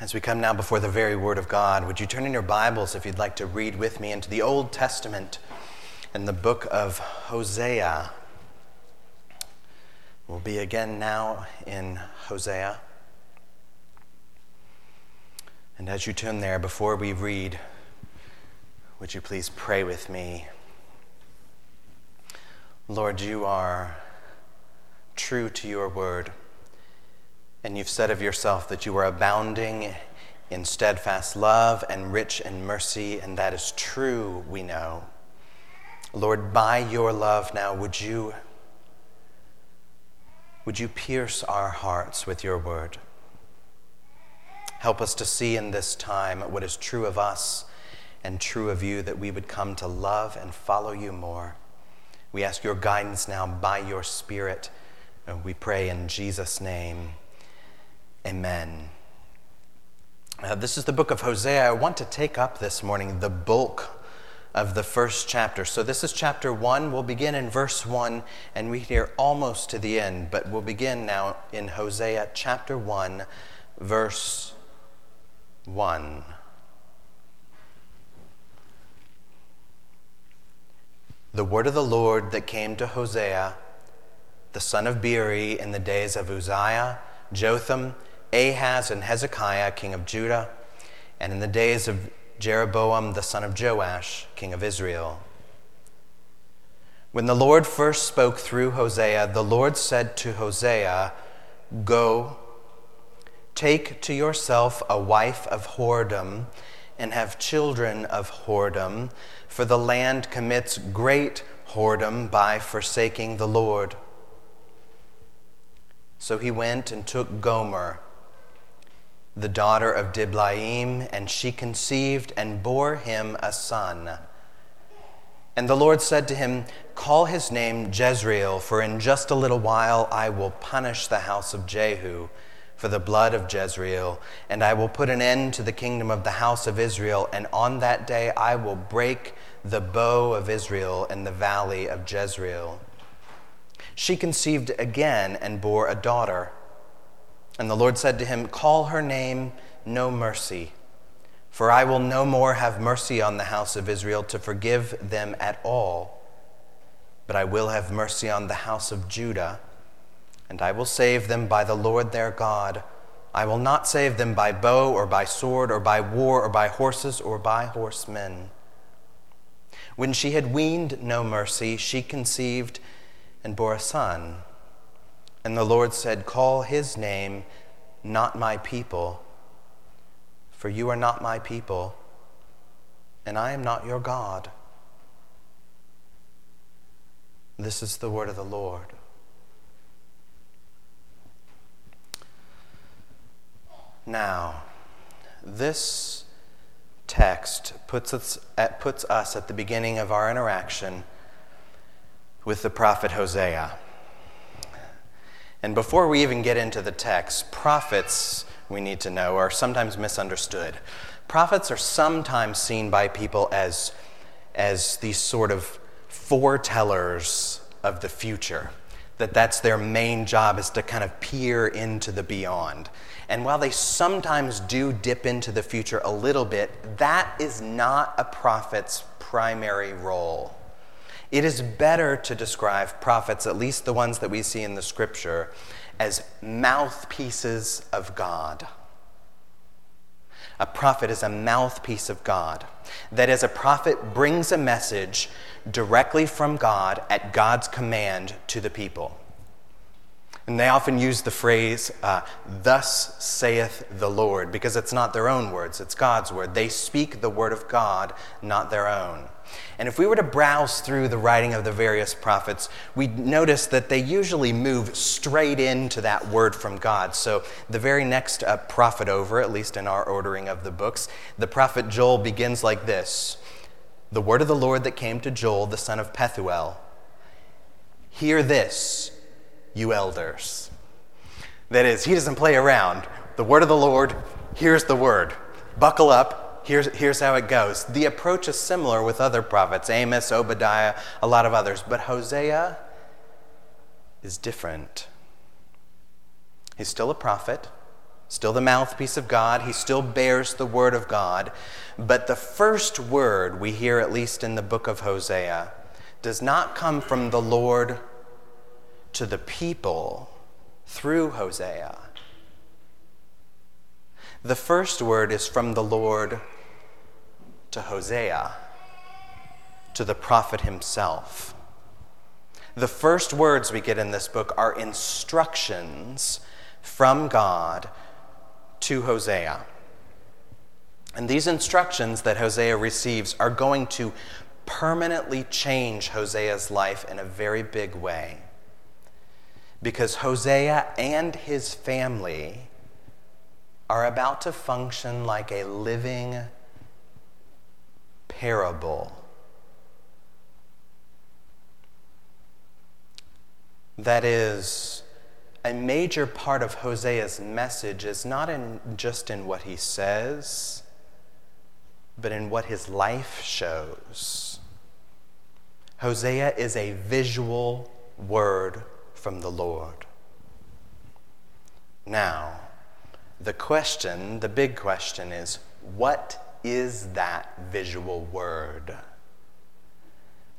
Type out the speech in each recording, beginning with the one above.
As we come now before the very Word of God, would you turn in your Bibles if you'd like to read with me into the Old Testament in the book of Hosea? We'll be again now in Hosea. And as you turn there, before we read, would you please pray with me? Lord, you are true to your word. And you've said of yourself that you are abounding in steadfast love and rich in mercy, and that is true, we know. Lord, by your love now, would you, would you pierce our hearts with your word? Help us to see in this time what is true of us and true of you, that we would come to love and follow you more. We ask your guidance now by your Spirit. And we pray in Jesus' name. Amen. Uh, this is the book of Hosea. I want to take up this morning the bulk of the first chapter. So, this is chapter one. We'll begin in verse one and we here almost to the end, but we'll begin now in Hosea chapter one, verse one. The word of the Lord that came to Hosea, the son of Beeri, in the days of Uzziah, Jotham, Ahaz and Hezekiah, king of Judah, and in the days of Jeroboam the son of Joash, king of Israel. When the Lord first spoke through Hosea, the Lord said to Hosea, Go, take to yourself a wife of whoredom, and have children of whoredom, for the land commits great whoredom by forsaking the Lord. So he went and took Gomer the daughter of Diblaim, and she conceived and bore him a son. And the Lord said to him, Call his name Jezreel, for in just a little while I will punish the house of Jehu for the blood of Jezreel, and I will put an end to the kingdom of the house of Israel, and on that day I will break the bow of Israel in the valley of Jezreel. She conceived again and bore a daughter. And the Lord said to him, Call her name No Mercy, for I will no more have mercy on the house of Israel to forgive them at all. But I will have mercy on the house of Judah, and I will save them by the Lord their God. I will not save them by bow or by sword or by war or by horses or by horsemen. When she had weaned no mercy, she conceived and bore a son. And the Lord said, Call his name not my people, for you are not my people, and I am not your God. This is the word of the Lord. Now, this text puts us, at, puts us at the beginning of our interaction with the prophet Hosea. And before we even get into the text, prophets, we need to know, are sometimes misunderstood. Prophets are sometimes seen by people as, as these sort of foretellers of the future, that that's their main job is to kind of peer into the beyond. And while they sometimes do dip into the future a little bit, that is not a prophet's primary role. It is better to describe prophets, at least the ones that we see in the scripture, as mouthpieces of God. A prophet is a mouthpiece of God. That is, a prophet brings a message directly from God at God's command to the people. And they often use the phrase, uh, Thus saith the Lord, because it's not their own words, it's God's word. They speak the word of God, not their own. And if we were to browse through the writing of the various prophets, we'd notice that they usually move straight into that word from God. So the very next uh, prophet over, at least in our ordering of the books, the prophet Joel begins like this The word of the Lord that came to Joel, the son of Pethuel. Hear this you elders. That is, he doesn't play around. The word of the Lord, here's the word. Buckle up, here's, here's how it goes. The approach is similar with other prophets Amos, Obadiah, a lot of others. But Hosea is different. He's still a prophet, still the mouthpiece of God. He still bears the word of God. But the first word we hear, at least in the book of Hosea, does not come from the Lord to the people through Hosea. The first word is from the Lord to Hosea, to the prophet himself. The first words we get in this book are instructions from God to Hosea. And these instructions that Hosea receives are going to permanently change Hosea's life in a very big way. Because Hosea and his family are about to function like a living parable. That is, a major part of Hosea's message is not in, just in what he says, but in what his life shows. Hosea is a visual word from the Lord. Now, the question, the big question is what is that visual word?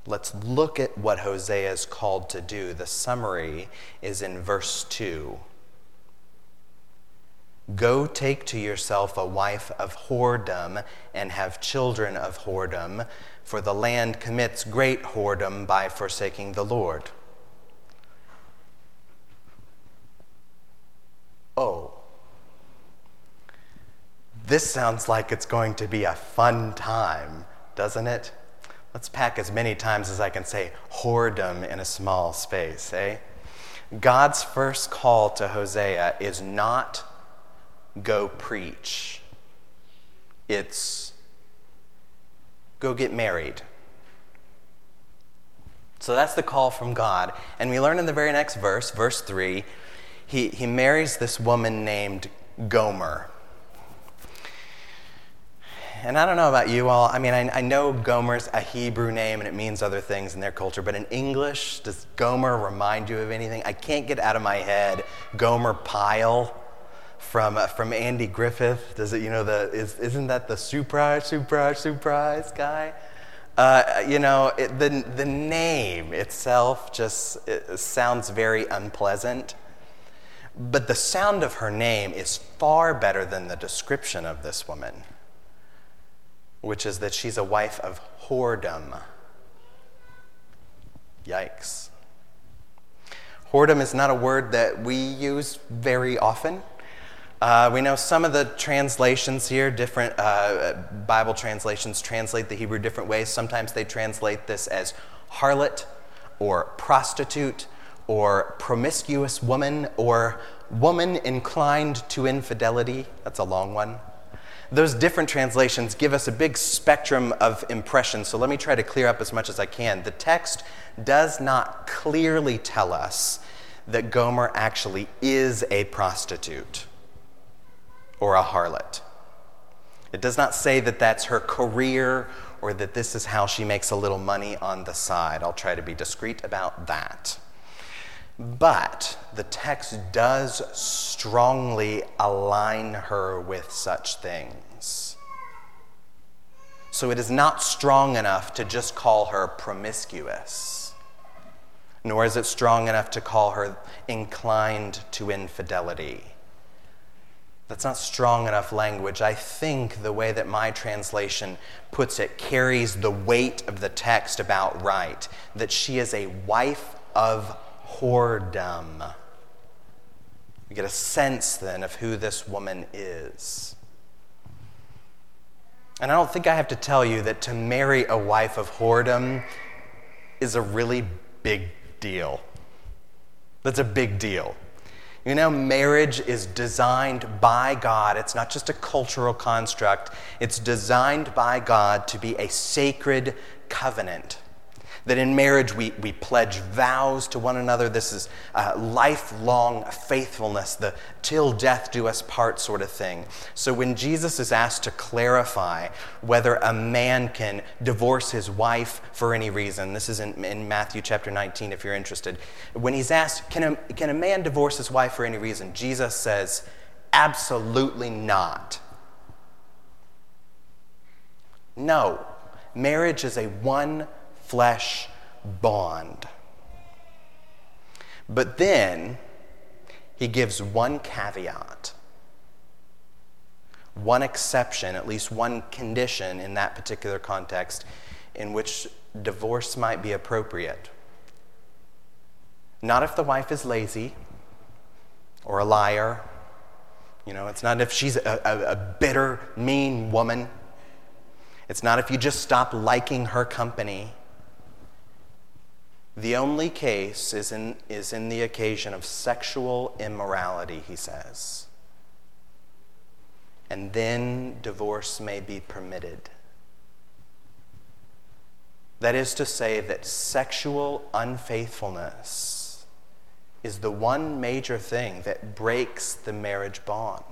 Let's look at what Hosea is called to do. The summary is in verse 2. Go take to yourself a wife of whoredom and have children of whoredom, for the land commits great whoredom by forsaking the Lord. This sounds like it's going to be a fun time, doesn't it? Let's pack as many times as I can say whoredom in a small space, eh? God's first call to Hosea is not go preach, it's go get married. So that's the call from God. And we learn in the very next verse, verse 3, he, he marries this woman named Gomer and I don't know about you all. I mean, I, I, know Gomer's a Hebrew name and it means other things in their culture, but in English, does Gomer remind you of anything? I can't get out of my head Gomer Pyle from, uh, from Andy Griffith. Does it, you know, the, is, isn't that the surprise, surprise, surprise guy? Uh, you know, it, the, the name itself just it sounds very unpleasant. But the sound of her name is far better than the description of this woman which is that she's a wife of whoredom. Yikes. Whoredom is not a word that we use very often. Uh, we know some of the translations here, different uh, Bible translations, translate the Hebrew different ways. Sometimes they translate this as harlot or prostitute or promiscuous woman or woman inclined to infidelity. That's a long one those different translations give us a big spectrum of impressions. So let me try to clear up as much as I can. The text does not clearly tell us that Gomer actually is a prostitute or a harlot. It does not say that that's her career or that this is how she makes a little money on the side. I'll try to be discreet about that. But the text does strongly align her with such things. So it is not strong enough to just call her promiscuous, nor is it strong enough to call her inclined to infidelity. That's not strong enough language. I think the way that my translation puts it carries the weight of the text about right that she is a wife of whoredom. We get a sense then of who this woman is. And I don't think I have to tell you that to marry a wife of whoredom is a really big deal. That's a big deal. You know, marriage is designed by God. It's not just a cultural construct, it's designed by God to be a sacred covenant. That in marriage we, we pledge vows to one another. This is uh, lifelong faithfulness, the till death do us part sort of thing. So when Jesus is asked to clarify whether a man can divorce his wife for any reason, this is in, in Matthew chapter 19 if you're interested. When he's asked, can a, can a man divorce his wife for any reason? Jesus says, Absolutely not. No, marriage is a one flesh bond. But then he gives one caveat, one exception, at least one condition in that particular context in which divorce might be appropriate. Not if the wife is lazy or a liar. You know, it's not if she's a, a, a bitter, mean woman. It's not if you just stop liking her company. The only case is in, is in the occasion of sexual immorality, he says. And then divorce may be permitted. That is to say, that sexual unfaithfulness is the one major thing that breaks the marriage bond.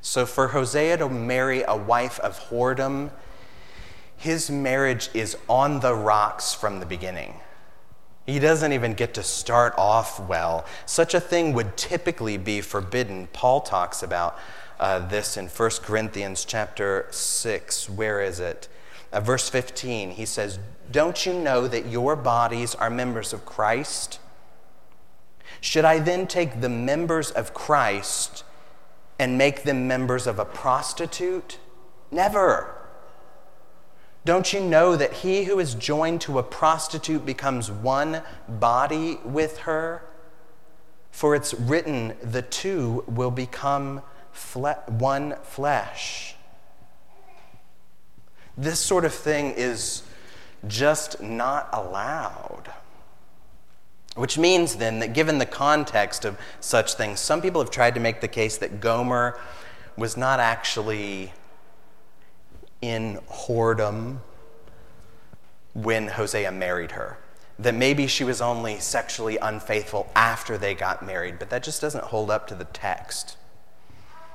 So, for Hosea to marry a wife of whoredom, his marriage is on the rocks from the beginning. He doesn't even get to start off well. Such a thing would typically be forbidden. Paul talks about uh, this in 1 Corinthians chapter 6. Where is it? Uh, verse 15, he says, Don't you know that your bodies are members of Christ? Should I then take the members of Christ and make them members of a prostitute? Never. Don't you know that he who is joined to a prostitute becomes one body with her? For it's written, the two will become fle- one flesh. This sort of thing is just not allowed. Which means then that given the context of such things, some people have tried to make the case that Gomer was not actually in whoredom when Hosea married her. That maybe she was only sexually unfaithful after they got married, but that just doesn't hold up to the text.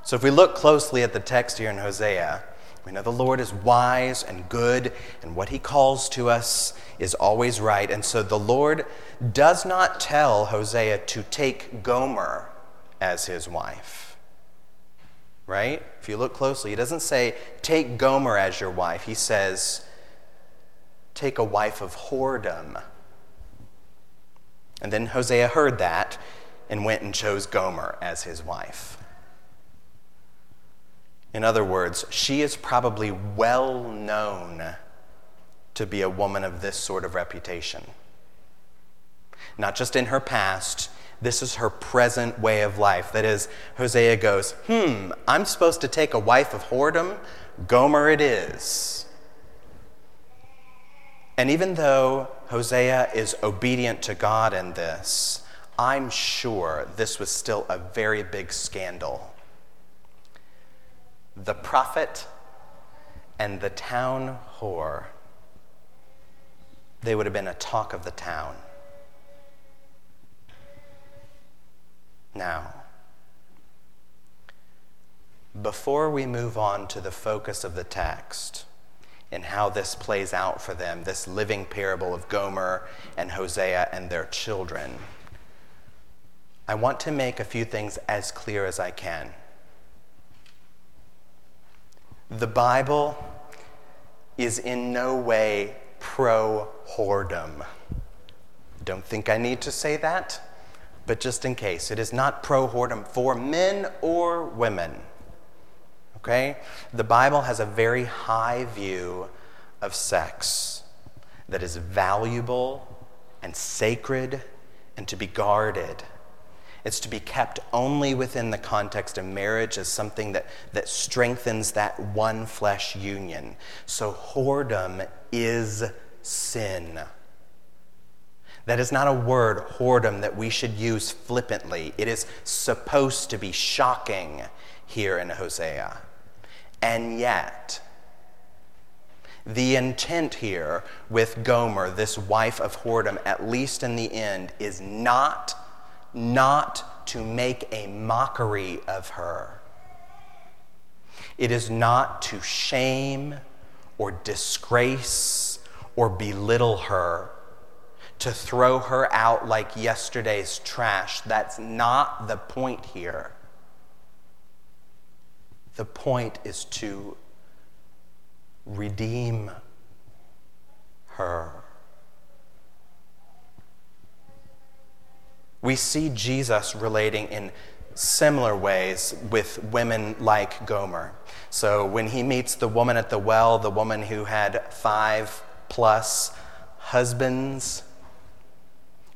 So if we look closely at the text here in Hosea, we know the Lord is wise and good, and what he calls to us is always right. And so the Lord does not tell Hosea to take Gomer as his wife. Right? If you look closely, he doesn't say, take Gomer as your wife. He says, take a wife of whoredom. And then Hosea heard that and went and chose Gomer as his wife. In other words, she is probably well known to be a woman of this sort of reputation. Not just in her past, this is her present way of life. That is, Hosea goes, Hmm, I'm supposed to take a wife of whoredom? Gomer it is. And even though Hosea is obedient to God in this, I'm sure this was still a very big scandal the prophet and the town whore, they would have been a talk of the town. Now, before we move on to the focus of the text and how this plays out for them, this living parable of Gomer and Hosea and their children, I want to make a few things as clear as I can. The Bible is in no way pro whoredom. Don't think I need to say that, but just in case, it is not pro whoredom for men or women. Okay? The Bible has a very high view of sex that is valuable and sacred and to be guarded. It's to be kept only within the context of marriage as something that, that strengthens that one flesh union. So, whoredom is sin. That is not a word, whoredom, that we should use flippantly. It is supposed to be shocking here in Hosea. And yet, the intent here with Gomer, this wife of whoredom, at least in the end, is not not to make a mockery of her. It is not to shame or disgrace or belittle her, to throw her out like yesterday's trash. That's not the point here. The point is to redeem her. We see Jesus relating in similar ways with women like Gomer. So when he meets the woman at the well, the woman who had five plus husbands,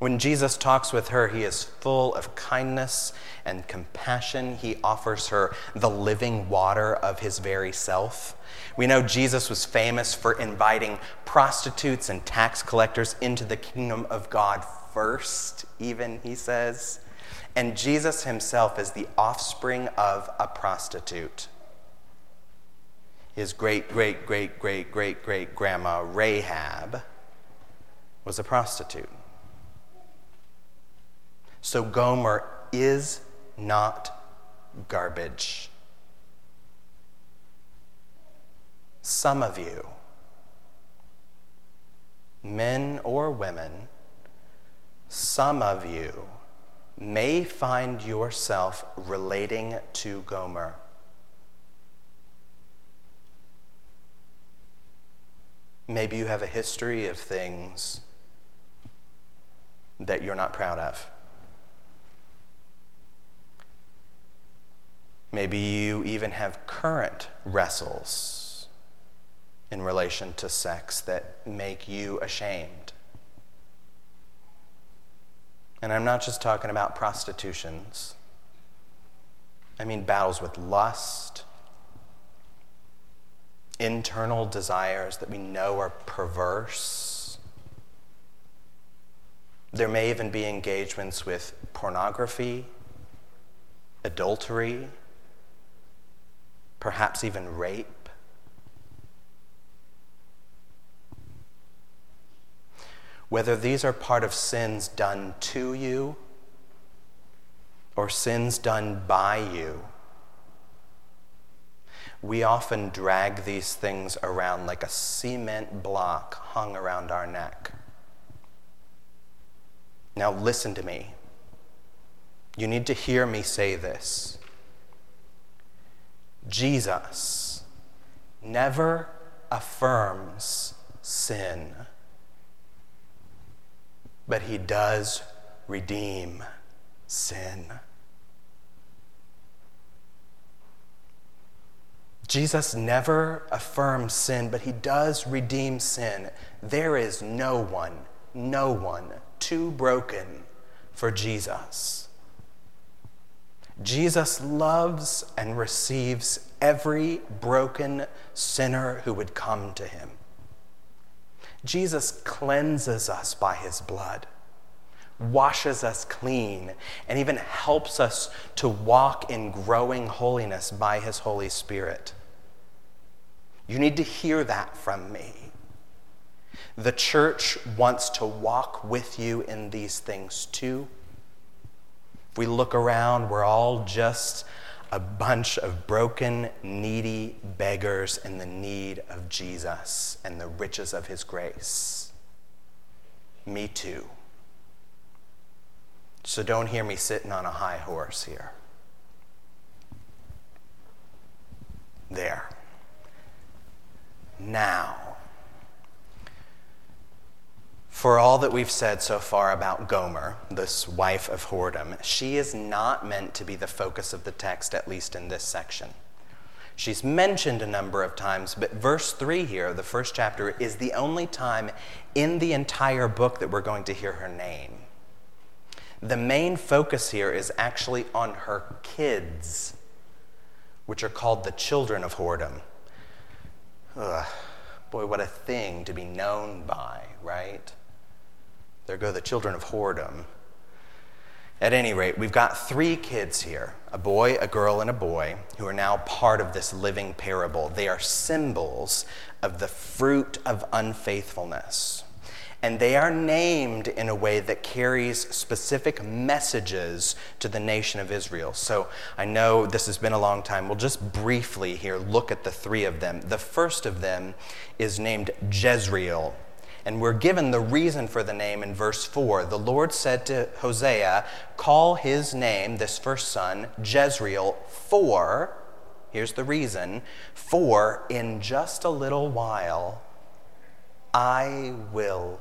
when Jesus talks with her, he is full of kindness and compassion. He offers her the living water of his very self. We know Jesus was famous for inviting prostitutes and tax collectors into the kingdom of God first, even, he says. And Jesus himself is the offspring of a prostitute. His great, great, great, great, great, great grandma, Rahab, was a prostitute. So Gomer is not garbage. Some of you, men or women, some of you may find yourself relating to Gomer. Maybe you have a history of things that you're not proud of. Maybe you even have current wrestles in relation to sex that make you ashamed. And I'm not just talking about prostitutions, I mean battles with lust, internal desires that we know are perverse. There may even be engagements with pornography, adultery perhaps even rape. Whether these are part of sins done to you or sins done by you, we often drag these things around like a cement block hung around our neck. Now, listen to me. You need to hear me say this. Jesus never affirms sin, but he does redeem sin. Jesus never affirms sin, but he does redeem sin. There is no one, no one too broken for Jesus. Jesus loves and receives every broken sinner who would come to him. Jesus cleanses us by his blood, washes us clean, and even helps us to walk in growing holiness by his Holy Spirit. You need to hear that from me. The church wants to walk with you in these things too. If we look around, we're all just a bunch of broken, needy beggars in the need of Jesus and the riches of his grace. Me too. So don't hear me sitting on a high horse here. There. Now for all that we've said so far about Gomer, this wife of whoredom, she is not meant to be the focus of the text, at least in this section. She's mentioned a number of times, but verse 3 here, the first chapter, is the only time in the entire book that we're going to hear her name. The main focus here is actually on her kids, which are called the children of whoredom. Ugh, boy, what a thing to be known by, right? There go the children of whoredom. At any rate, we've got three kids here a boy, a girl, and a boy who are now part of this living parable. They are symbols of the fruit of unfaithfulness. And they are named in a way that carries specific messages to the nation of Israel. So I know this has been a long time. We'll just briefly here look at the three of them. The first of them is named Jezreel. And we're given the reason for the name in verse 4. The Lord said to Hosea, Call his name, this first son, Jezreel, for, here's the reason, for in just a little while I will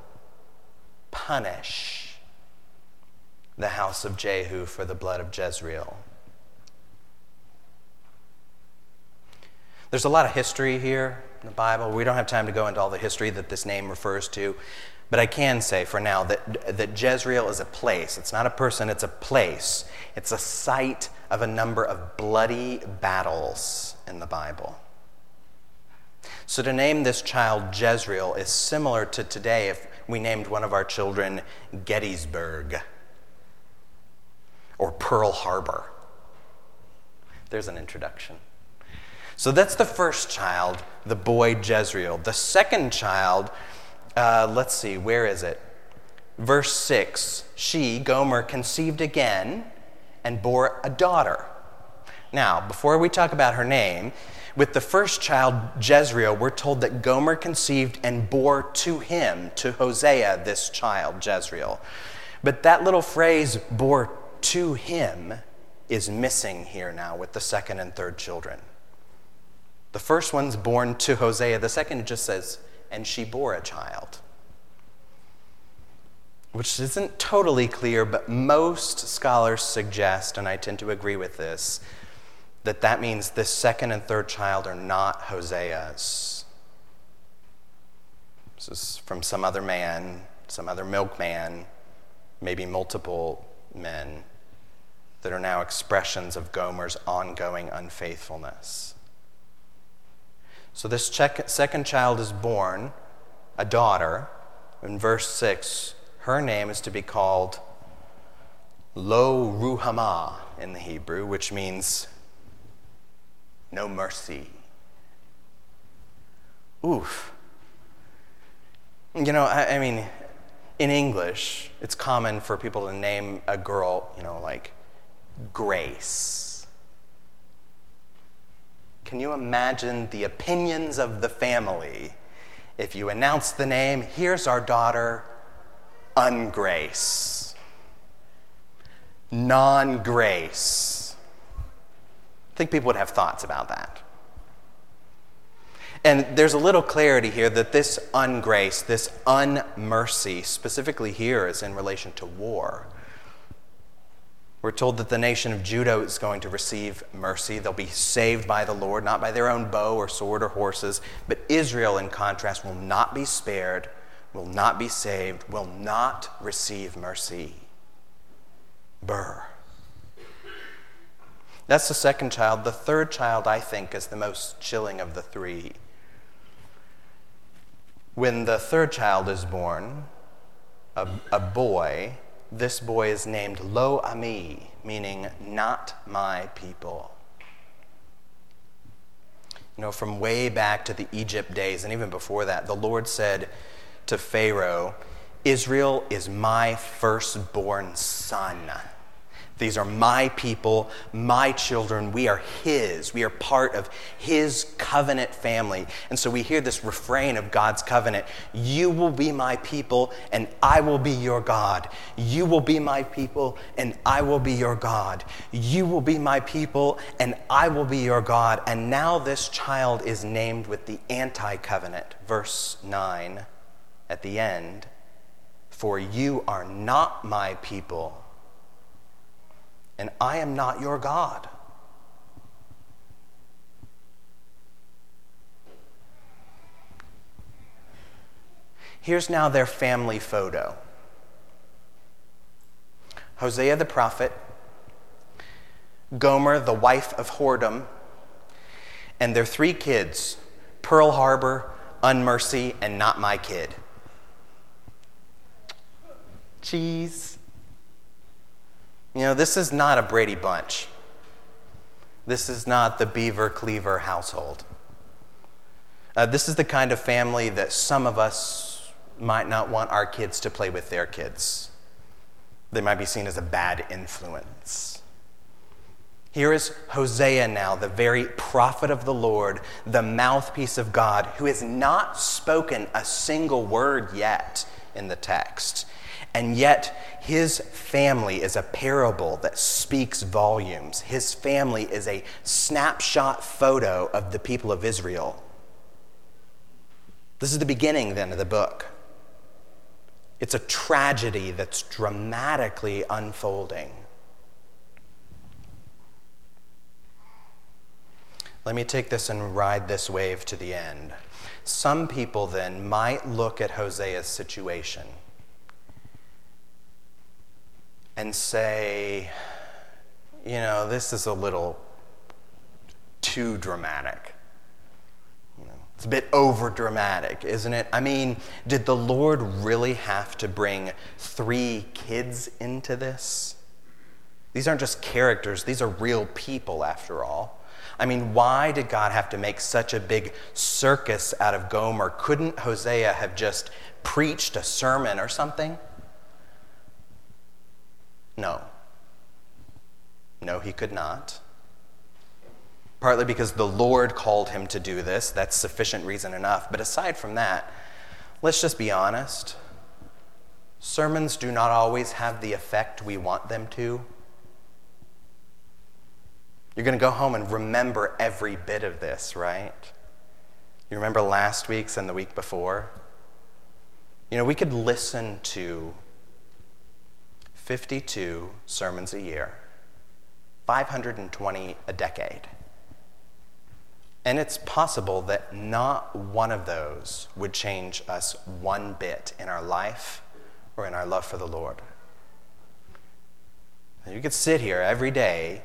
punish the house of Jehu for the blood of Jezreel. There's a lot of history here in the Bible. We don't have time to go into all the history that this name refers to, but I can say for now that, that Jezreel is a place. It's not a person, it's a place. It's a site of a number of bloody battles in the Bible. So to name this child Jezreel is similar to today if we named one of our children Gettysburg or Pearl Harbor. There's an introduction. So that's the first child, the boy Jezreel. The second child, uh, let's see, where is it? Verse 6 She, Gomer, conceived again and bore a daughter. Now, before we talk about her name, with the first child, Jezreel, we're told that Gomer conceived and bore to him, to Hosea, this child, Jezreel. But that little phrase, bore to him, is missing here now with the second and third children. The first one's born to Hosea, the second just says, and she bore a child. Which isn't totally clear, but most scholars suggest, and I tend to agree with this, that that means the second and third child are not Hosea's. This is from some other man, some other milkman, maybe multiple men that are now expressions of Gomer's ongoing unfaithfulness. So this second child is born, a daughter. In verse 6, her name is to be called Lo Ruhamah in the Hebrew, which means no mercy. Oof. You know, I, I, mean, in English, it's common for people to name a girl, you know, like Grace can you imagine the opinions of the family if you announce the name, here's our daughter, Ungrace, non grace? I think people would have thoughts about that. And there's a little clarity here that this ungrace, this unmercy, specifically here is in relation to war. We're told that the nation of Judah is going to receive mercy. They'll be saved by the Lord, not by their own bow or sword or horses. But Israel, in contrast, will not be spared, will not be saved, will not receive mercy. Burr. That's the second child. The third child, I think, is the most chilling of the three. When the third child is born, a, a boy, this boy is named Lo Ami, meaning not my people. You know, from way back to the Egypt days, and even before that, the Lord said to Pharaoh, Israel is my firstborn son. These are my people, my children. We are His. We are part of His covenant family. And so we hear this refrain of God's covenant You will be my people, and I will be your God. You will be my people, and I will be your God. You will be my people, and I will be your God. And now this child is named with the anti covenant. Verse 9 at the end For you are not my people and I am not your God. Here's now their family photo Hosea the prophet, Gomer, the wife of whoredom, and their three kids Pearl Harbor, Unmercy, and Not My Kid. Cheese. You know, this is not a Brady Bunch. This is not the Beaver Cleaver household. Uh, this is the kind of family that some of us might not want our kids to play with their kids. They might be seen as a bad influence. Here is Hosea now, the very prophet of the Lord, the mouthpiece of God, who has not spoken a single word yet in the text. And yet, his family is a parable that speaks volumes. His family is a snapshot photo of the people of Israel. This is the beginning, then, of the book. It's a tragedy that's dramatically unfolding. Let me take this and ride this wave to the end. Some people then might look at Hosea's situation and say, you know, this is a little too dramatic. it's a bit over dramatic, isn't it? I mean, did the Lord really have to bring three kids into this? These aren't just characters, these are real people, after all. I mean, why did God have to make such a big circus out of Gomer? Couldn't Hosea have just preached a sermon or something? No. No, he could not. Partly because the Lord called him to do this. That's sufficient reason enough. But aside from that, let's just be honest. Sermons do not always have the effect we want them to. You're going to go home and remember every bit of this, right? You remember last week's and the week before? You know, we could listen to 52 sermons a year, 520 a decade. And it's possible that not one of those would change us one bit in our life or in our love for the Lord. You could sit here every day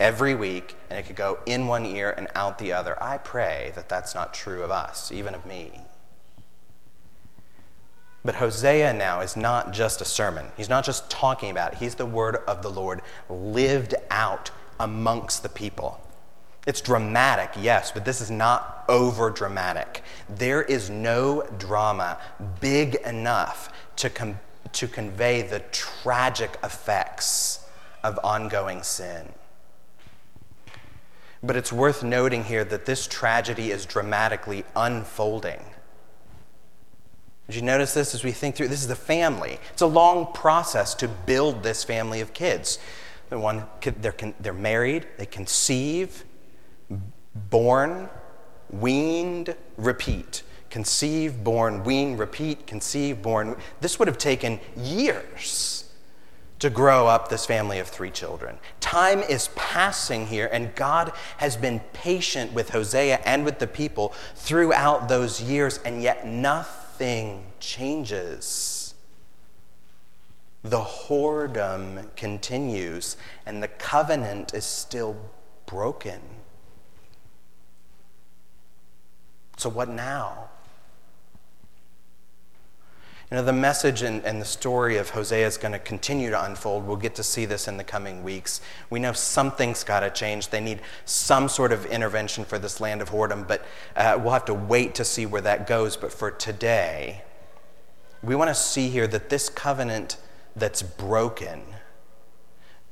every week, and it could go in one ear and out the other. I pray that that's not true of us, even of me. But Hosea now is not just a sermon. He's not just talking about it. He's the word of the Lord lived out amongst the people. It's dramatic, yes, but this is not over dramatic. There is no drama big enough to, com- to convey the tragic effects of ongoing sin. But it's worth noting here that this tragedy is dramatically unfolding. Did you notice this as we think through? This is the family. It's a long process to build this family of kids. The one, they're, they're married, they conceive, born, weaned, repeat. Conceive, born, wean, repeat, conceive, born. This would have taken years to grow up this family of three children. Time is passing here, and God has been patient with Hosea and with the people throughout those years, and yet nothing changes. The whoredom continues, and the covenant is still broken. So, what now? You know, the message and, and the story of Hosea is going to continue to unfold. We'll get to see this in the coming weeks. We know something's got to change. They need some sort of intervention for this land of whoredom, but uh, we'll have to wait to see where that goes. But for today, we want to see here that this covenant that's broken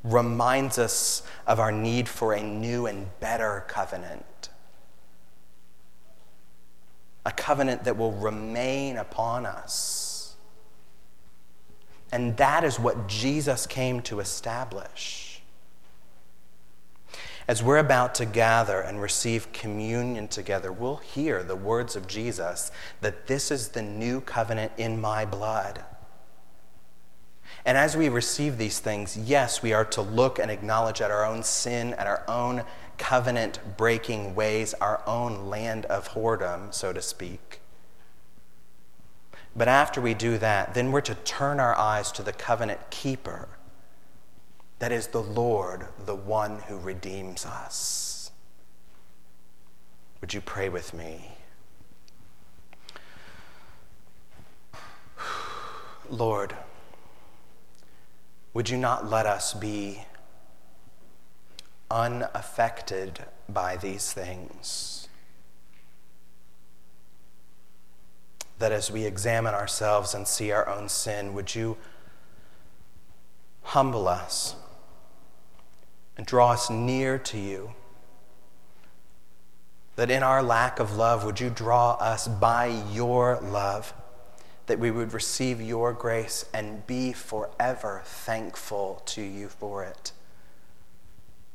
reminds us of our need for a new and better covenant. A covenant that will remain upon us and that is what Jesus came to establish. As we're about to gather and receive communion together, we'll hear the words of Jesus that this is the new covenant in my blood. And as we receive these things, yes, we are to look and acknowledge at our own sin, at our own covenant breaking ways, our own land of whoredom, so to speak. But after we do that, then we're to turn our eyes to the covenant keeper. That is the Lord, the one who redeems us. Would you pray with me? Lord, would you not let us be unaffected by these things? That as we examine ourselves and see our own sin, would you humble us and draw us near to you. That in our lack of love, would you draw us by your love, that we would receive your grace and be forever thankful to you for it.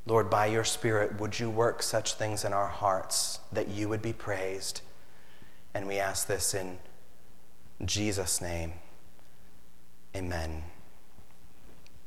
Lord, by your Spirit, would you work such things in our hearts that you would be praised? And we ask this Jesus' name. Amen.